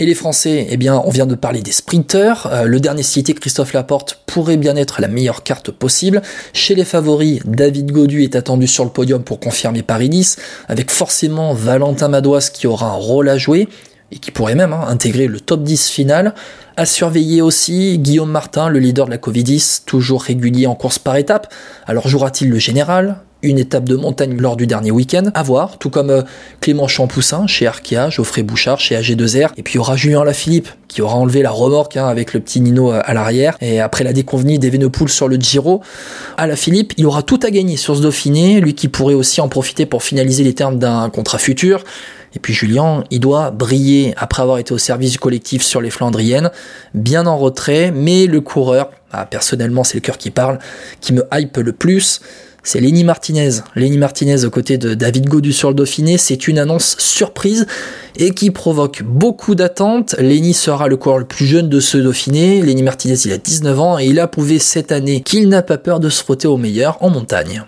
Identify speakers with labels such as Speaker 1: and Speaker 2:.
Speaker 1: Et les Français, eh bien, on vient de parler des sprinters. Euh, le dernier cité, Christophe Laporte, pourrait bien être la meilleure carte possible. Chez les favoris, David Godu est attendu sur le podium pour confirmer Paris-Nice, avec forcément Valentin Madouas qui aura un rôle à jouer et qui pourrait même hein, intégrer le top 10 final. À surveiller aussi Guillaume Martin, le leader de la Covidis, toujours régulier en course par étape. Alors jouera-t-il le général? Une étape de montagne lors du dernier week-end, à voir, tout comme euh, Clément Champoussin chez Arkea, Geoffrey Bouchard chez AG2R, et puis il y aura Julien Lafilippe qui aura enlevé la remorque hein, avec le petit Nino euh, à l'arrière, et après la déconvenue d'Evenepoel sur le Giro, à la Philippe, il aura tout à gagner sur ce Dauphiné, lui qui pourrait aussi en profiter pour finaliser les termes d'un contrat futur, et puis Julien, il doit briller après avoir été au service du collectif sur les Flandriennes, bien en retrait, mais le coureur, ah, personnellement c'est le cœur qui parle, qui me hype le plus, c'est Lenny Martinez. Lenny Martinez aux côtés de David Godu sur le Dauphiné, c'est une annonce surprise et qui provoque beaucoup d'attentes. Lenny sera le coureur le plus jeune de ce Dauphiné. Lenny Martinez, il a 19 ans et il a prouvé cette année qu'il n'a pas peur de se frotter au meilleur en montagne.